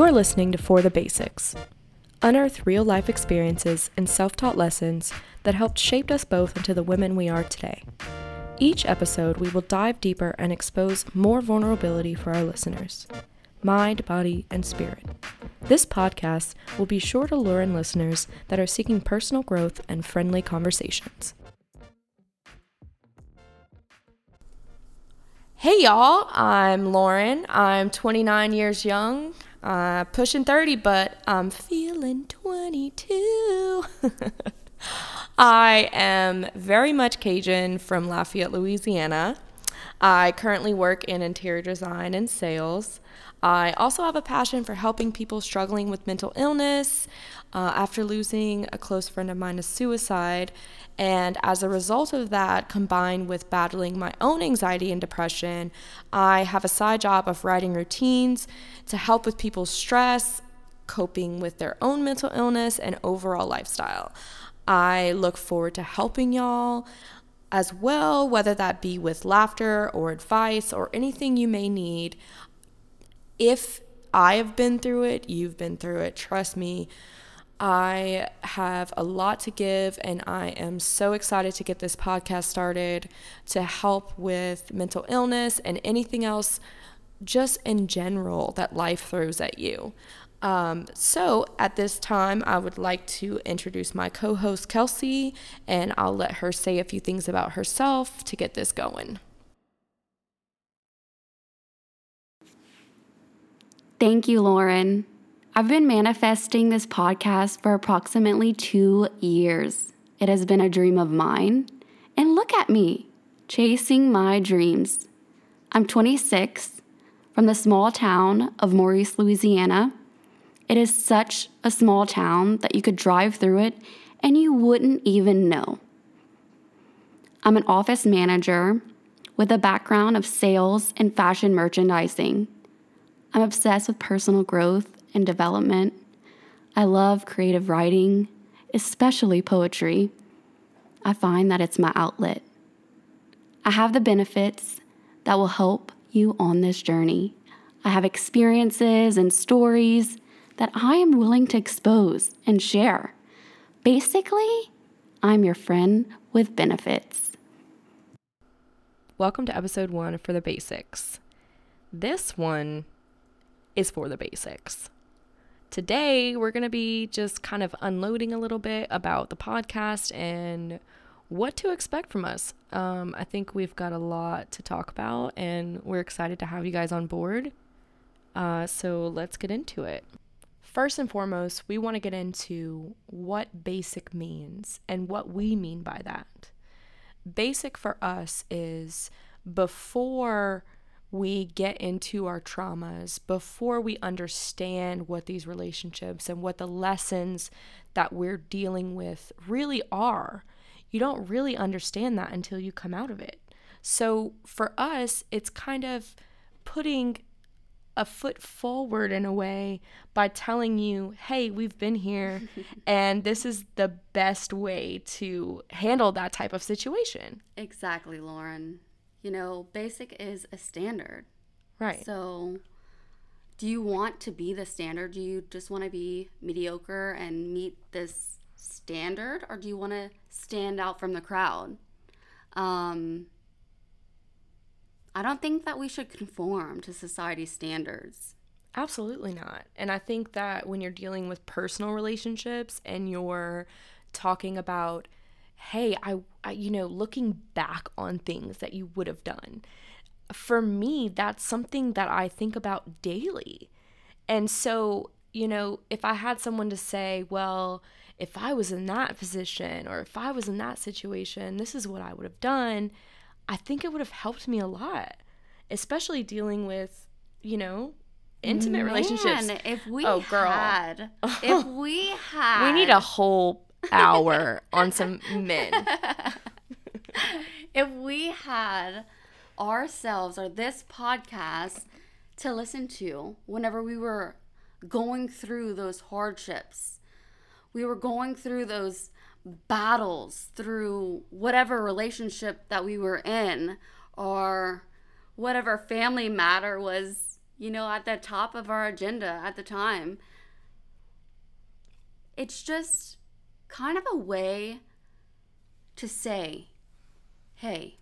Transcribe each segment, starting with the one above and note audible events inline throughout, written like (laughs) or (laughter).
You're listening to For the Basics. Unearth real life experiences and self taught lessons that helped shape us both into the women we are today. Each episode, we will dive deeper and expose more vulnerability for our listeners mind, body, and spirit. This podcast will be sure to lure in listeners that are seeking personal growth and friendly conversations. Hey y'all, I'm Lauren. I'm 29 years young, uh, pushing 30, but I'm feeling 22. (laughs) I am very much Cajun from Lafayette, Louisiana. I currently work in interior design and sales. I also have a passion for helping people struggling with mental illness uh, after losing a close friend of mine to suicide. And as a result of that, combined with battling my own anxiety and depression, I have a side job of writing routines to help with people's stress, coping with their own mental illness, and overall lifestyle. I look forward to helping y'all as well, whether that be with laughter or advice or anything you may need if I have been through it, you've been through it. Trust me. I have a lot to give, and I am so excited to get this podcast started to help with mental illness and anything else, just in general, that life throws at you. Um, so, at this time, I would like to introduce my co host, Kelsey, and I'll let her say a few things about herself to get this going. Thank you, Lauren. I've been manifesting this podcast for approximately two years. It has been a dream of mine. And look at me, chasing my dreams. I'm 26 from the small town of Maurice, Louisiana. It is such a small town that you could drive through it and you wouldn't even know. I'm an office manager with a background of sales and fashion merchandising. I'm obsessed with personal growth and development. I love creative writing, especially poetry. I find that it's my outlet. I have the benefits that will help you on this journey. I have experiences and stories that I am willing to expose and share. Basically, I'm your friend with benefits. Welcome to episode one for the basics. This one is for the basics. Today, we're going to be just kind of unloading a little bit about the podcast and what to expect from us. Um, I think we've got a lot to talk about, and we're excited to have you guys on board. Uh, so let's get into it. First and foremost, we want to get into what basic means and what we mean by that. Basic for us is before we get into our traumas, before we understand what these relationships and what the lessons that we're dealing with really are, you don't really understand that until you come out of it. So for us, it's kind of putting a foot forward in a way by telling you, hey, we've been here (laughs) and this is the best way to handle that type of situation. Exactly, Lauren you know, basic is a standard. Right. So, do you want to be the standard? Do you just want to be mediocre and meet this standard, or do you want to stand out from the crowd? Um, I don't think that we should conform to society's standards. Absolutely not. And I think that when you're dealing with personal relationships and you're talking about hey, I, I, you know, looking back on things that you would have done. For me, that's something that I think about daily. And so, you know, if I had someone to say, well, if I was in that position or if I was in that situation, this is what I would have done, I think it would have helped me a lot, especially dealing with, you know, intimate Man, relationships. If we oh, girl. had, if (laughs) we had, we need a whole hour on some men. if we had ourselves or this podcast to listen to whenever we were going through those hardships, we were going through those battles through whatever relationship that we were in or whatever family matter was you know, at the top of our agenda at the time. It's just kind of a way to say, hey,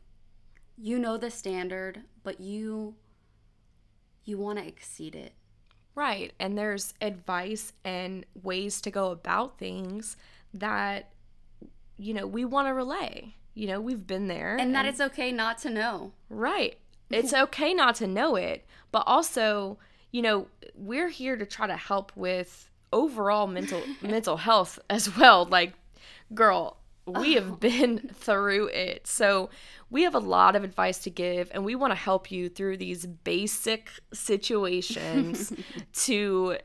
you know the standard, but you you want to exceed it. Right. And there's advice and ways to go about things that you know, we want to relay. You know, we've been there. And that it's okay not to know. Right. (laughs) It's okay not to know it, but also, you know, we're here to try to help with overall mental mental health as well. Like, girl, we oh. have been (laughs) through it. So, we have a lot of advice to give and we want to help you through these basic situations (laughs) to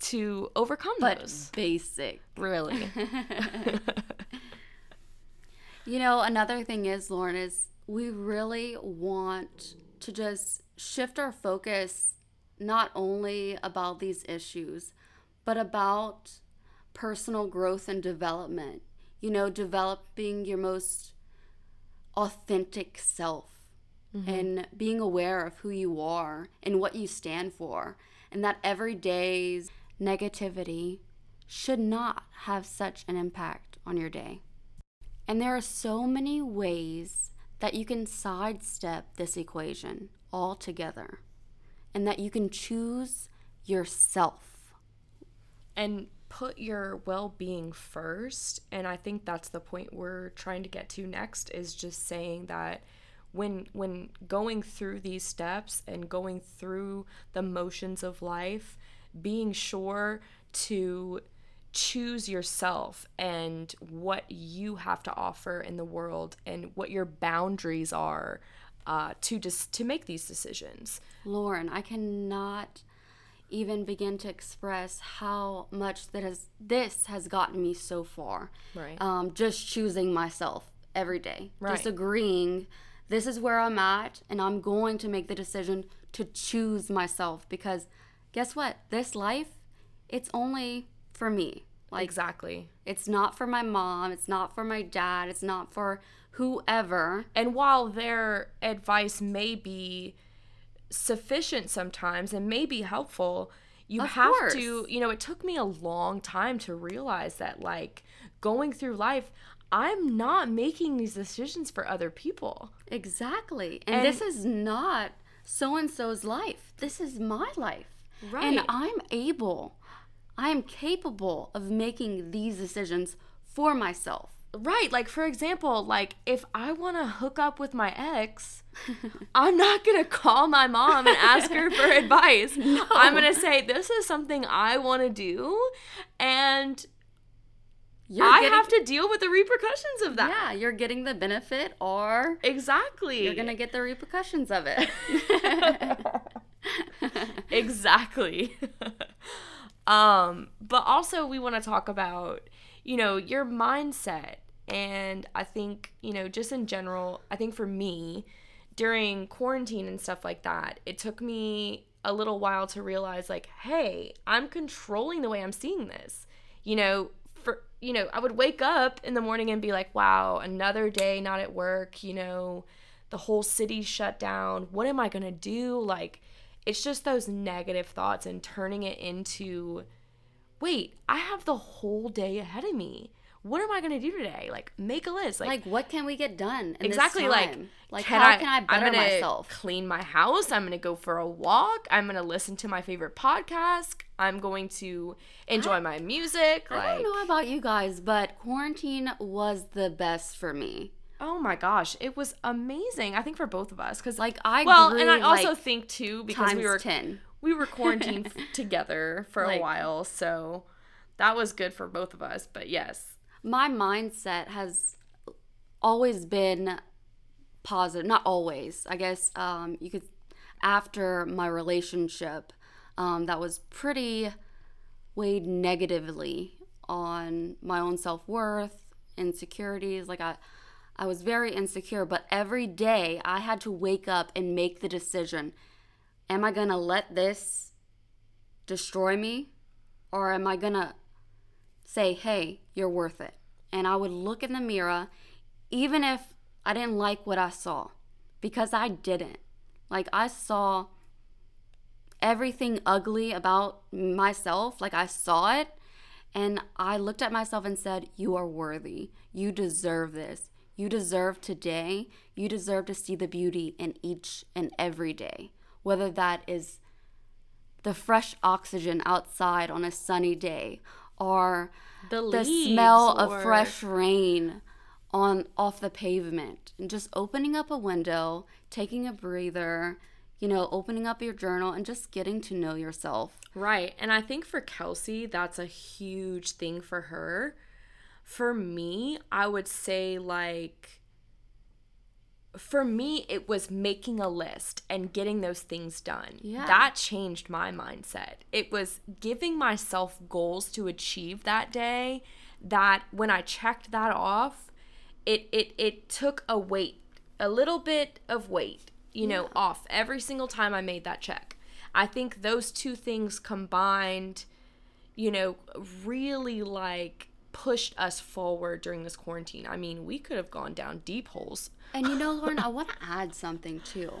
to overcome But those. basic. Really. (laughs) You know, another thing is, Lauren, is we really want to just shift our focus not only about these issues, but about personal growth and development. You know, developing your most authentic self mm-hmm. and being aware of who you are and what you stand for, and that everyday's negativity should not have such an impact on your day. And there are so many ways that you can sidestep this equation altogether, and that you can choose yourself. And put your well-being first. And i think that's the point we're trying to get to next is just saying that when when going through these steps and going through the motions of life being sure to choose yourself and what you have to offer in the world and what your boundaries are uh, to just to make these decisions. Lauren, I cannot even begin to express how much that has this has gotten me so far. Right. Um, just choosing myself every day. Just Right. agreeing this is where I'm at and I'm going to make the decision to choose myself because guess what? This life, it's only for me. Like exactly it's not for my mom, it's not for my dad, it's not for whoever. And while their advice may be sufficient sometimes and may be helpful, you Of have course. to, you know, it took me a long time to realize that, like, going through life, I'm not making these decisions for other people. Exactly. And, And- this is not so and so's life. This is my life. Right. And I'm able, I am capable of making these decisions for myself. Right. Like, for example, like, if I want to hook up with my ex, (laughs) I'm not going to call my mom and ask her for (laughs) advice. I'm going to say, this is something I want to do. And You're I getting, have to deal with the repercussions of that. Yeah, you're getting the benefit or Exactly. you're going to get the repercussions of it. (laughs) exactly. um, but also we want to talk about, you know, your mindset. And I think, you know, just in general, I think for me, during quarantine and stuff like that, it took me a little while to realize like, hey, I'm controlling the way I'm seeing this. You know, for you know, I would wake up in the morning and be like, wow, another day not at work, you know, the whole city shut down. What am I going to do? Like it's just those negative thoughts and turning it into wait, I have the whole day ahead of me. What am I going to do today? Like make a list. Like, like, what can we get done? Exactly like like how can I I'm better gonna myself? clean my house i'm gonna go for a walk i'm gonna listen to my favorite podcast i'm going to enjoy my music I like don't know about you guys, but quarantine was the best for me. oh my gosh it was amazing i think for both of us because Like I well grew, and i also like, think too because we were 10. We were quarantined (laughs) together for Like- a while so that was good for both of us but yes. My mindset has always been positive not always i guess um, you could after my relationship um, that was pretty weighed negatively on my own self-worth insecurities like i i was very insecure but every day i had to wake up and make the decision am i gonna let this destroy me or am i gonna say, hey, you're worth it. And I would look in the mirror, even if I didn't like what I saw, because I didn't. Like, I saw everything ugly about myself, like I saw it, and I looked at myself and said, You are worthy. You deserve this. You deserve today. You deserve to see the beauty in each and every day, whether that is the fresh oxygen outside on a sunny day or The the smell of fresh rain on off the pavement and just opening up a window taking a breather you know opening up your journal and just getting to know yourself Right. And I think for Kelsey, that's a huge thing for her. For me, I would say, like, for me, it was making a list and getting those things done. Yeah. That changed my mindset. It was giving myself goals to achieve that day that when I checked that off, it it it took a weight, a little bit of weight, you know, off every single time I made that check. I think those two things combined, you know, really like pushed us forward during this quarantine. I mean, we could have gone down deep holes. and you know lauren i want to add something too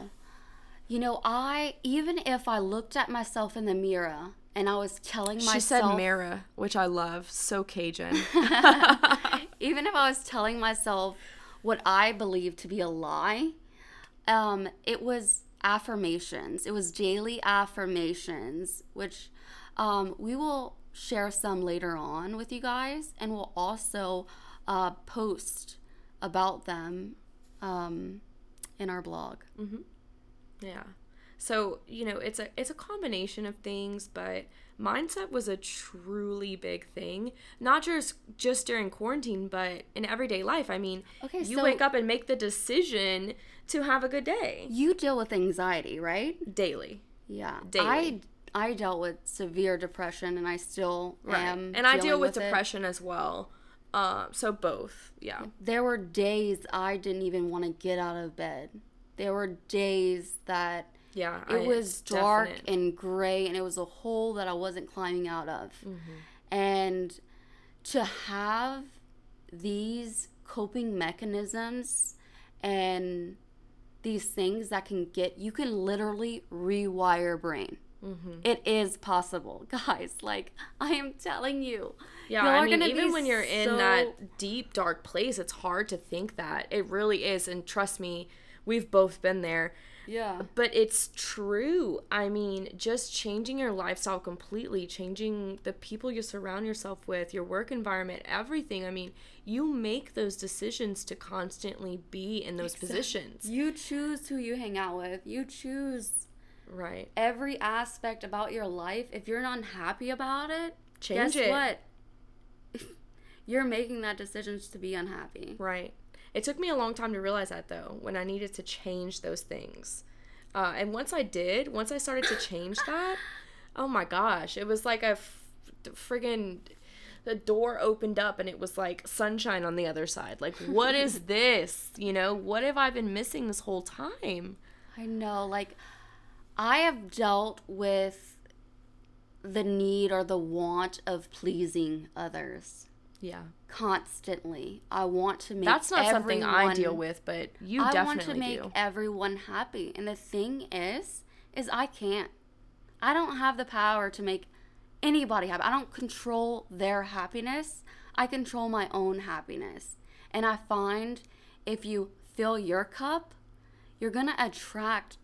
you know i even if i looked at myself in the mirror and i was telling myself She said Mara, which I love, so Cajun. (laughs) even if I was telling myself what I believed to be a lie, um, it was affirmations. It was daily affirmations, which um, we will share some later on with you guys, and we'll also uh, post about them um, in our blog. Yeah. So, you know, it's a it's a combination of things, but mindset was a truly big thing. Not just just during quarantine, but in everyday life. I mean, Okay, you so- wake up and make the decision to have a good day You deal with anxiety, right? daily. Yeah. Daily. I I dealt with severe depression, and I still am. and I deal with, it. depression as well. Uh, so both. Yeah. there were days I didn't even want to get out of bed. There were days that Yeah. it I- was dark definite. and gray and it was a hole that I wasn't climbing out of. Mm-hmm. And to have these coping mechanisms and these things that can get you can literally rewire brain. Mm-hmm. It is possible, (laughs) guys. Like I am telling you. Yeah, I mean, even when you're in that deep, dark place, it's hard to think that. It really is. And trust me, we've both been there. Yeah. But it's true. I mean, just changing your lifestyle completely, changing the people you surround yourself with, your work environment, everything. I mean, you make those decisions to constantly be in those positions. You choose who you hang out with. You choose Right. every aspect about your life. If you're not happy about it, Change guess it. what? (laughs) you're making that decision to be unhappy. Right. It took me a long time to realize that though, when I needed to change those things. Uh, and once I did, once I started to change that, (laughs) oh my gosh, it was like a f- friggin' the door opened up and it was like sunshine on the other side. Like, what is (laughs) this? You know, what have I been missing this whole time? I know, like, I have dealt with the need or the want of pleasing others Yeah. constantly. I want to make That's not something I deal with, but you I definitely want to make do. everyone happy. And the thing is, is I can't. I don't have the power to make anybody happy. I don't control their happiness. I control my own happiness. And I find if you fill your cup, you're going to attract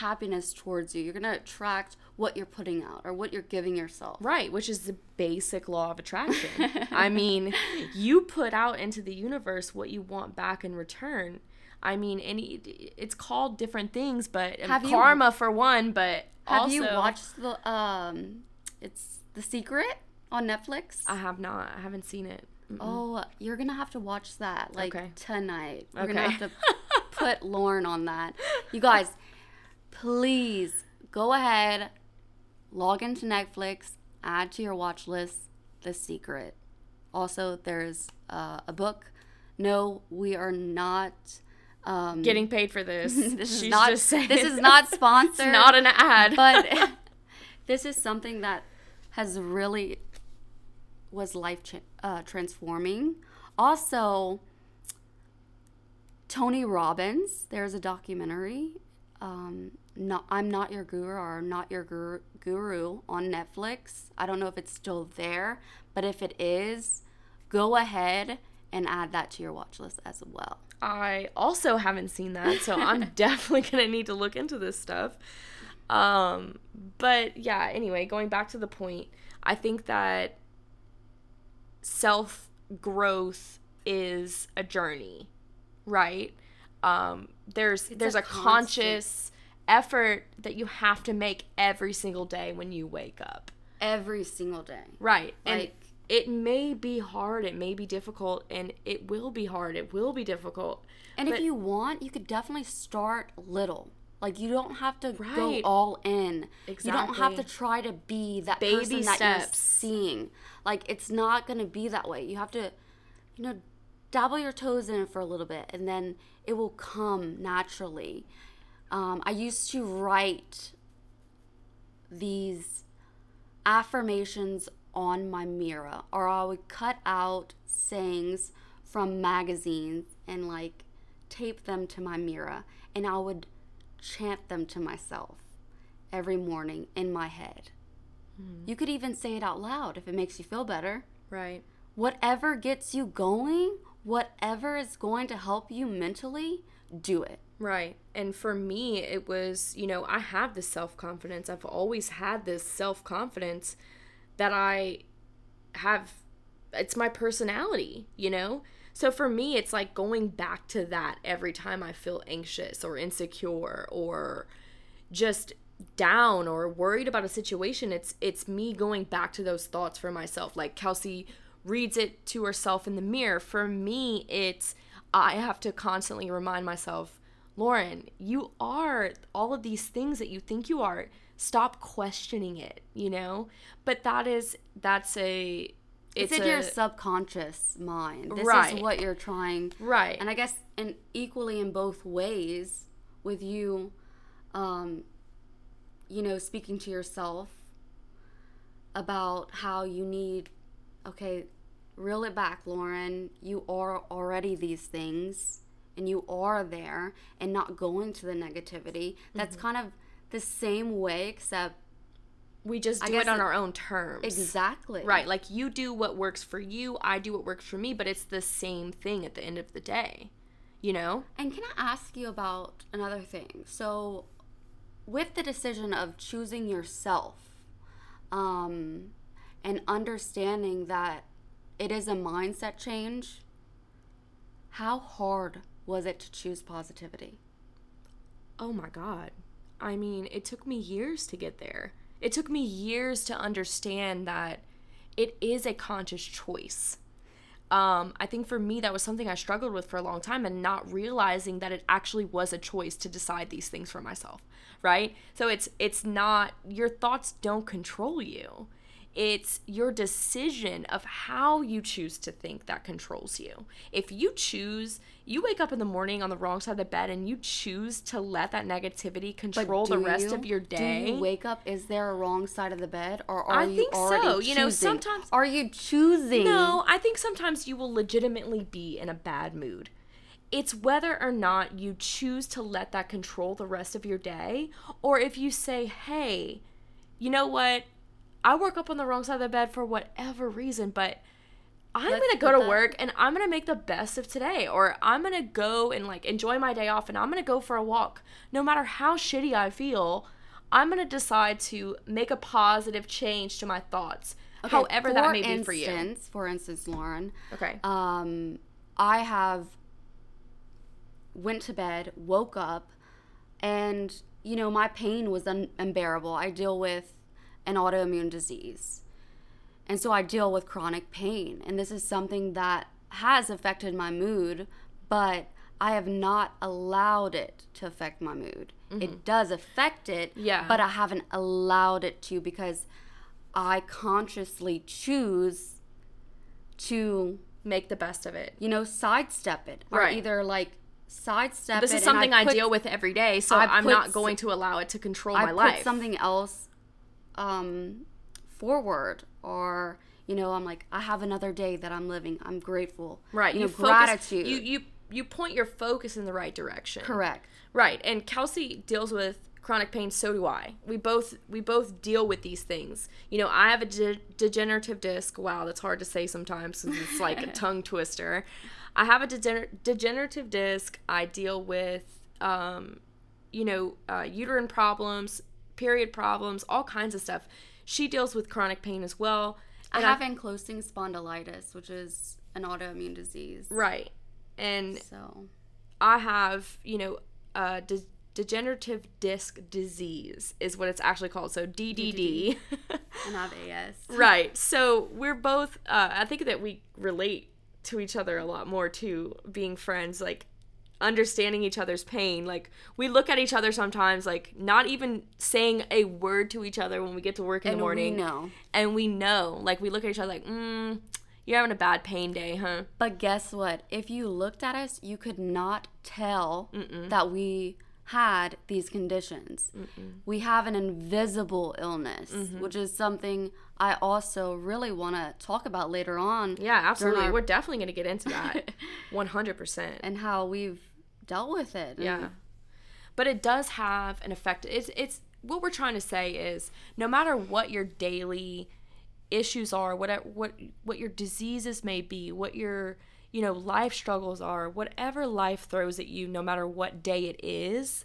happiness towards you. You're going to attract what you're putting out or what you're giving yourself. Right, which is the basic law of attraction. (laughs) I mean, you put out into the universe what you want back in return. I mean, any it's called different things, but um, Have you- karma for one. But Have also, you watched the um it's The Secret on Netflix? I have not. I haven't seen it. Mm. Oh, you're gonna have to watch that like Okay. tonight. We're gonna have to (laughs) put Lauren on that. You guys, please go ahead, log into Netflix, add to your watch list The Secret. Also, there's uh, a book. No, we are not. Um, Getting paid for this. (laughs) this is not. just saying this is not (laughs) it's sponsored. not an ad. but (laughs) this is something that has really was life cha- uh, transforming. Also, Tony Robbins. There's a documentary. Um, not I'm not your guru or not your guru, guru on Netflix. I don't know if it's still there, but if it is, go ahead and add that to your watch list as well. I also haven't seen that, so I'm (laughs) definitely gonna need to look into this stuff. Um, but yeah, anyway, going back to the point, I think that self growth is a journey, right? Um, there's It's there's a a, conscious effort that you have to make every single day when you wake up. Every single day. Right. And Like- it may be hard, it may be difficult, and it will be hard, it will be difficult. And if you want, you could definitely start little. Like you don't have to go all in. Exactly. You don't have to try to be that Baby person that you're seeing. Like it's not gonna be that way. You have to, you know, dabble your toes in it for a little bit, and then it will come naturally. Um, I used to write these affirmations on my mirror, or I would cut out sayings from magazines and like tape them to my mirror, and I would chant them to myself every morning in my head. You could even say it out loud if it makes you feel better. Right. Whatever gets you going, whatever is going to help you mentally, do it. Right. And for me, it was, you know, I have this self confidence. I've always had this self confidence that I have, it's my personality, you know? So for me, it's like going back to that every time I feel anxious or insecure or just down or worried about a situation it's it's me going back to those thoughts for myself like kelsey reads it to herself in the mirror for me it's i have to constantly remind myself lauren you are all of these things that you think you are stop questioning it you know but that is that's a It's, it's, in a, your subconscious mind. This Right. is what you're trying. right And I guess, and equally in both ways, with you, um, you know, speaking to yourself about how you need, okay, reel it back, Lauren. You are already these things and you are there and not going to the negativity. That's Mm-hmm. kind of the same way, except we just do it on it- our own terms exactly. Right. Like you do what works for you, I do what works for me, but it's the same thing at the end of the day. You know? And can I ask you about another thing? So, with the decision of choosing yourself um, and understanding that it is a mindset change, how hard was it to choose positivity? Oh my God. I mean, it took me years to get there. It took me years to understand that it is a conscious choice. Um, I think for me, that was something I struggled with for a long time and not realizing that it actually was a choice to decide these things for myself, right? So it's it's not your thoughts don't control you. It's your decision of how you choose to think that controls you. If you choose, you wake up in the morning on the wrong side of the bed and you choose to let that negativity control the rest you- of your day. Do you wake up? Is there a wrong side of the bed, or are I you think so. already You know, choosing? sometimes- are you choosing? No, I think sometimes you will legitimately be in a bad mood. It's whether or not you choose to let that control the rest of your day, or if you say, hey, you know what? I woke up on the wrong side of the bed for whatever reason, but I'm Let's gonna go to that- work and I'm gonna make the best of today, or I'm gonna go and like enjoy my day off and I'm gonna go for a walk. No matter how shitty I feel, I'm gonna decide to make a positive change to my thoughts, Okay, however that may be for you. instance- For instance, Lauren, Okay. um, I have went to bed, woke up, and you know my pain was un- unbearable. I deal with an autoimmune disease, and so I deal with chronic pain, and this is something that has affected my mood, but I have not allowed it to affect my mood. It mm-hmm. does affect it, Yeah. but I haven't allowed it to because I consciously choose to make the best of it. you know, sidestep it. Or Right. either like sidestep This it. is something I, put- deal with every day, so I I'm not going to allow it to control I my put life. something else um, forward, or you know, I'm like, I have another day that I'm living. I'm grateful. right. You know, focus- gratitude. You you you point your focus in the right direction. Correct. Right. And Kelsey deals with chronic pain so do i we both we both deal with these things you know i have a de- degenerative disc wow that's hard to say sometimes because it's like a (laughs) tongue twister i have a degener- degenerative disc i deal with um, you know uh, uterine problems period problems all kinds of stuff she deals with chronic pain as well I have ankylosing spondylitis, which is an autoimmune disease. right and So I have, you know, uh, de- degenerative disc disease is what it's actually called. So DDD. (laughs) and I have AS. right. So we're both, uh, I think that we relate to each other a lot more too, being friends, like understanding each other's pain. Like we look at each other sometimes, like not even saying a word to each other when we get to work in And the morning. we know. And we know. Like we look at each other like, mm, you're having a bad pain day, huh? But guess what? If you looked at us, you could not tell that we had these conditions. We have an invisible illness, Mm-hmm. which is something I also really want to talk about later on. Yeah, absolutely. our- We're definitely going to get into that. (laughs) 100%. And how we've dealt with it. and- Yeah. But it does have an effect. It's it's what we're trying to say is no matter what your daily issues are, what what what your diseases may be, what your you know life struggles are, whatever life throws at you, no matter what day it is,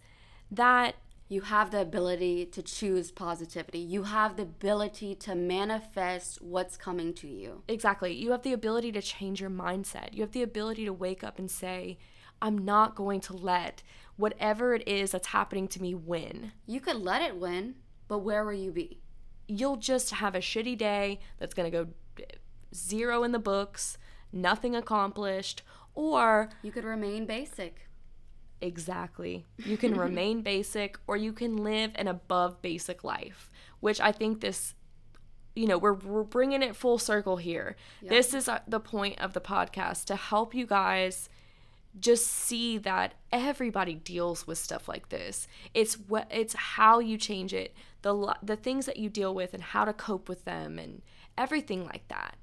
that You have the ability to choose positivity. You have the ability to manifest what's coming to you. exactly you have the ability to change your mindset. You have the ability to wake up and say, I'm not going to let whatever it is that's happening to me win. You could let it win, but where will you be? you'll just have a shitty day that's going to go zero in the books, nothing accomplished, or You could remain basic. exactly, you can (laughs) remain basic or you can live an above basic life, which I think this you know, we're, we're bringing it full circle here. This is uh, the point of the podcast to help you guys just see that everybody deals with stuff like this. It's what it's how you change it, the the things that you deal with and how to cope with them and everything like that.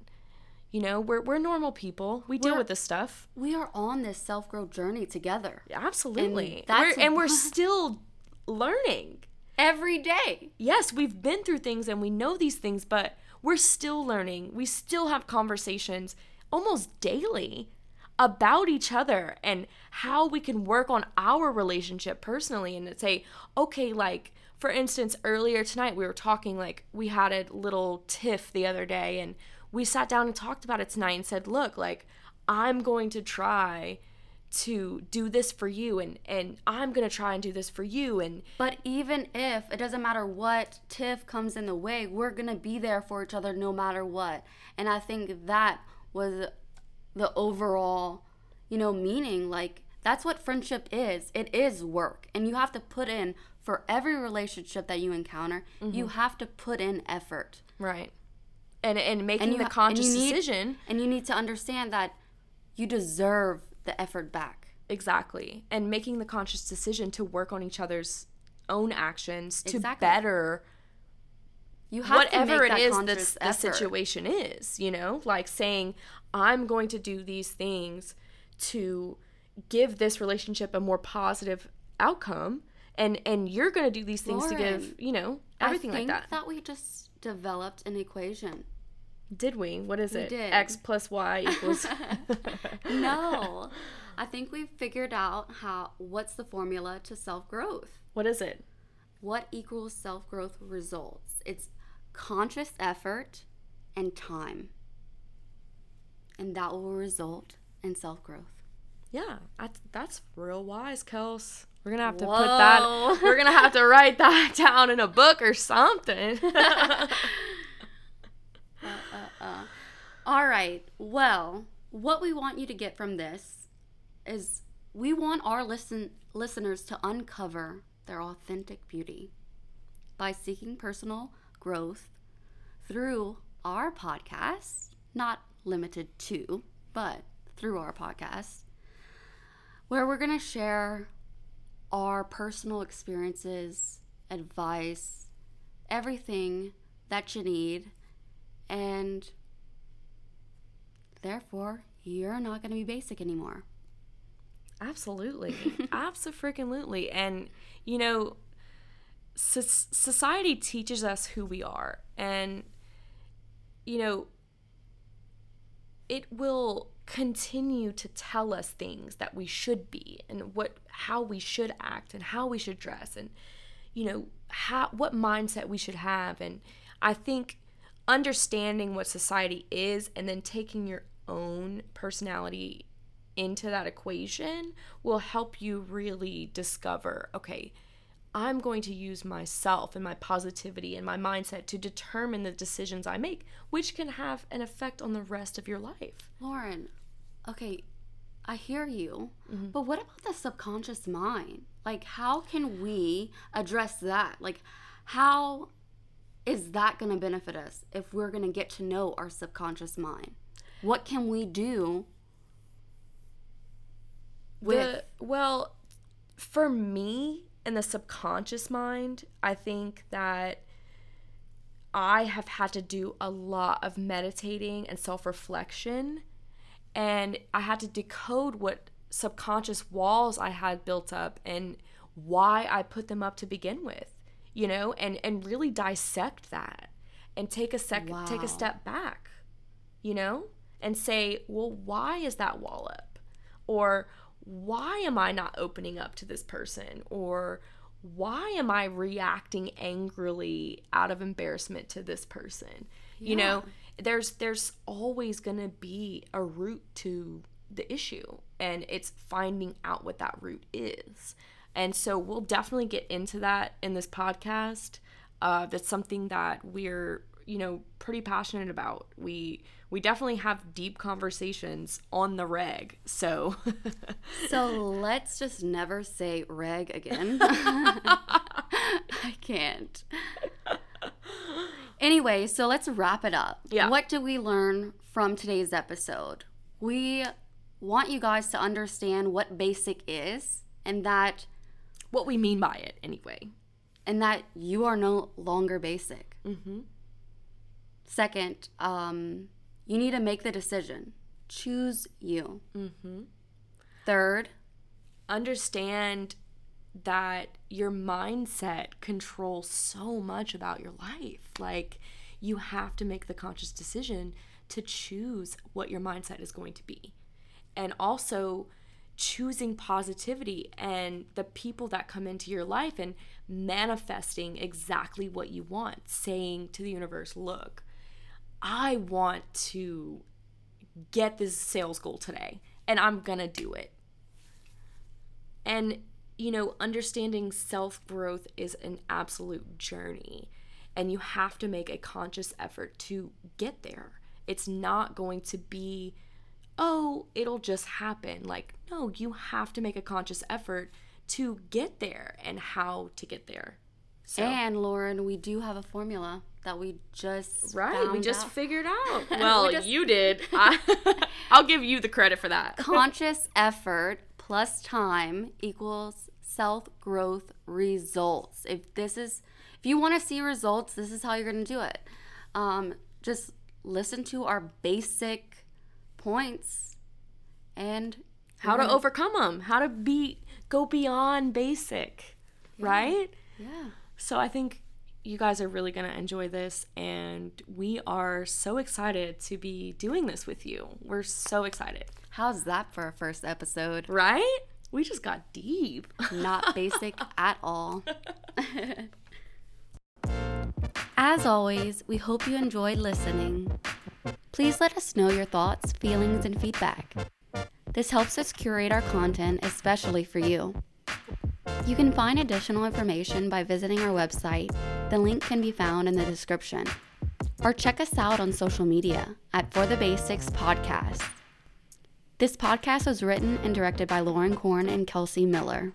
You know, we're we're normal people. We deal We're- with this stuff. We are on this self growth journey together Absolutely. And that's- we're, and we're (laughs) still learning. every day. Yes, we've been through things and we know these things, but we're still learning. We still have conversations almost daily about each other and how we can work on our relationship personally and say, okay, like for instance, earlier tonight we were talking like we had a little tiff the other day and we sat down and talked about it tonight and said, look, like I'm going to try to do this for you and and I'm going to try and do this for you and But even if it doesn't matter what tiff comes in the way, we're going to be there for each other no matter what. And I think that was the overall, you know, meaning like that's what friendship is. It is work. And you have to put in for every relationship that you encounter, you mm-hmm. have to put in effort. Right. And and making you the ha- conscious and need- decision. And you need to understand that you deserve the effort back. Exactly. And making the conscious decision to work on each other's own actions to Exactly. better You have to whatever it that is conscious the situation is, you know? Like saying I'm going to do these things to give this relationship a more positive outcome and and you're going to do these things to give, you know, everything I think like that. we just developed an equation. Did we? What is it? did. X plus Y equals (laughs) (laughs) no, I think we've figured out how what's the formula to self growth. What is it? What equals self growth results? It's conscious effort and time, and that will result in self growth. Yeah, that's, that's real wise, Kels. We're gonna have to put Whoa. that. We're gonna have to write that (laughs) down in a book or something. (laughs) Uh, uh, uh. All right. Well, what we want you to get from this is we want our listen listeners to uncover their authentic beauty by seeking personal growth through our podcast, not limited to, but through our podcast, where we're going to share our personal experiences, advice, everything that you need, and therefore you're not going to be basic anymore. Absolutely, (laughs) absolutely, and you know, so- society teaches us who we are. And you know it will continue to tell us things that we should be and what how we should act and how we should dress and you know how what mindset we should have. And i think understanding what society is and then taking your own personality into that equation will help you really discover okay I'm going to use myself and my positivity and my mindset to determine the decisions I make, which can have an effect on the rest of your life. Lauren, okay, I hear you, mm-hmm. but what about the subconscious mind? Like, how can we address that? Like, how is that going to benefit us if we're going to get to know our subconscious mind? What can we do with? The, well, for me, in the subconscious mind, I think that I have had to do a lot of meditating and self reflection. And I had to decode what subconscious walls I had built up and why I put them up to begin with, you know, and, and really dissect that and take a second, wow. take a step back, you know, and say, well, why is that wall up? Or why am I not opening up to this person? Or why am I reacting angrily out of embarrassment to this person? Yeah. You know, there's there's always going to be a root to the issue and it's finding out what that root is. And so we'll definitely get into that in this podcast. Uh, that's something that we're you know pretty passionate about. We we definitely have deep conversations on the reg so. (laughs) So let's just never say reg again. (laughs) I can't. Anyway so let's wrap it up. Yeah. What do we learn from today's episode? We want you guys to understand what basic is and that what we mean by it anyway. and that you are no longer basic. Mm-hmm Second, um, you need to make the decision. Choose you. Mm-hmm. Third, understand that your mindset controls so much about your life. Like, you have to make the conscious decision to choose what your mindset is going to be. And also, choosing positivity and the people that come into your life and manifesting exactly what you want, saying to the universe, look, I want to get this sales goal today and I'm going to do it. And, you know, understanding self growth is an absolute journey and you have to make a conscious effort to get there. It's not going to be, oh, it'll just happen. Like, no, you have to make a conscious effort to get there and how to get there. So. And Lauren, we do have a formula that we just right. we just out. figured out. (laughs) Well, just, you did. I, (laughs) I'll give you the credit for that. Conscious effort plus time equals self growth results. If this is, if you want to see results, this is how you're going to do it. Um, just listen to our basic points and how to overcome them. How to be go beyond basic, yeah. right? Yeah. So I think you guys are really going to enjoy this and we are so excited to be doing this with you. We're so excited. How's that for a first episode? Right? We just got deep. Not (laughs) basic at all. (laughs) As always, we hope you enjoyed listening. Please let us know your thoughts, feelings, and feedback. This helps us curate our content especially for you. You can find additional information by visiting our website. The link can be found in the description. Or check us out on social media at For the Basics Podcast. This podcast was written and directed by Lauren Korn and Kelsey Miller.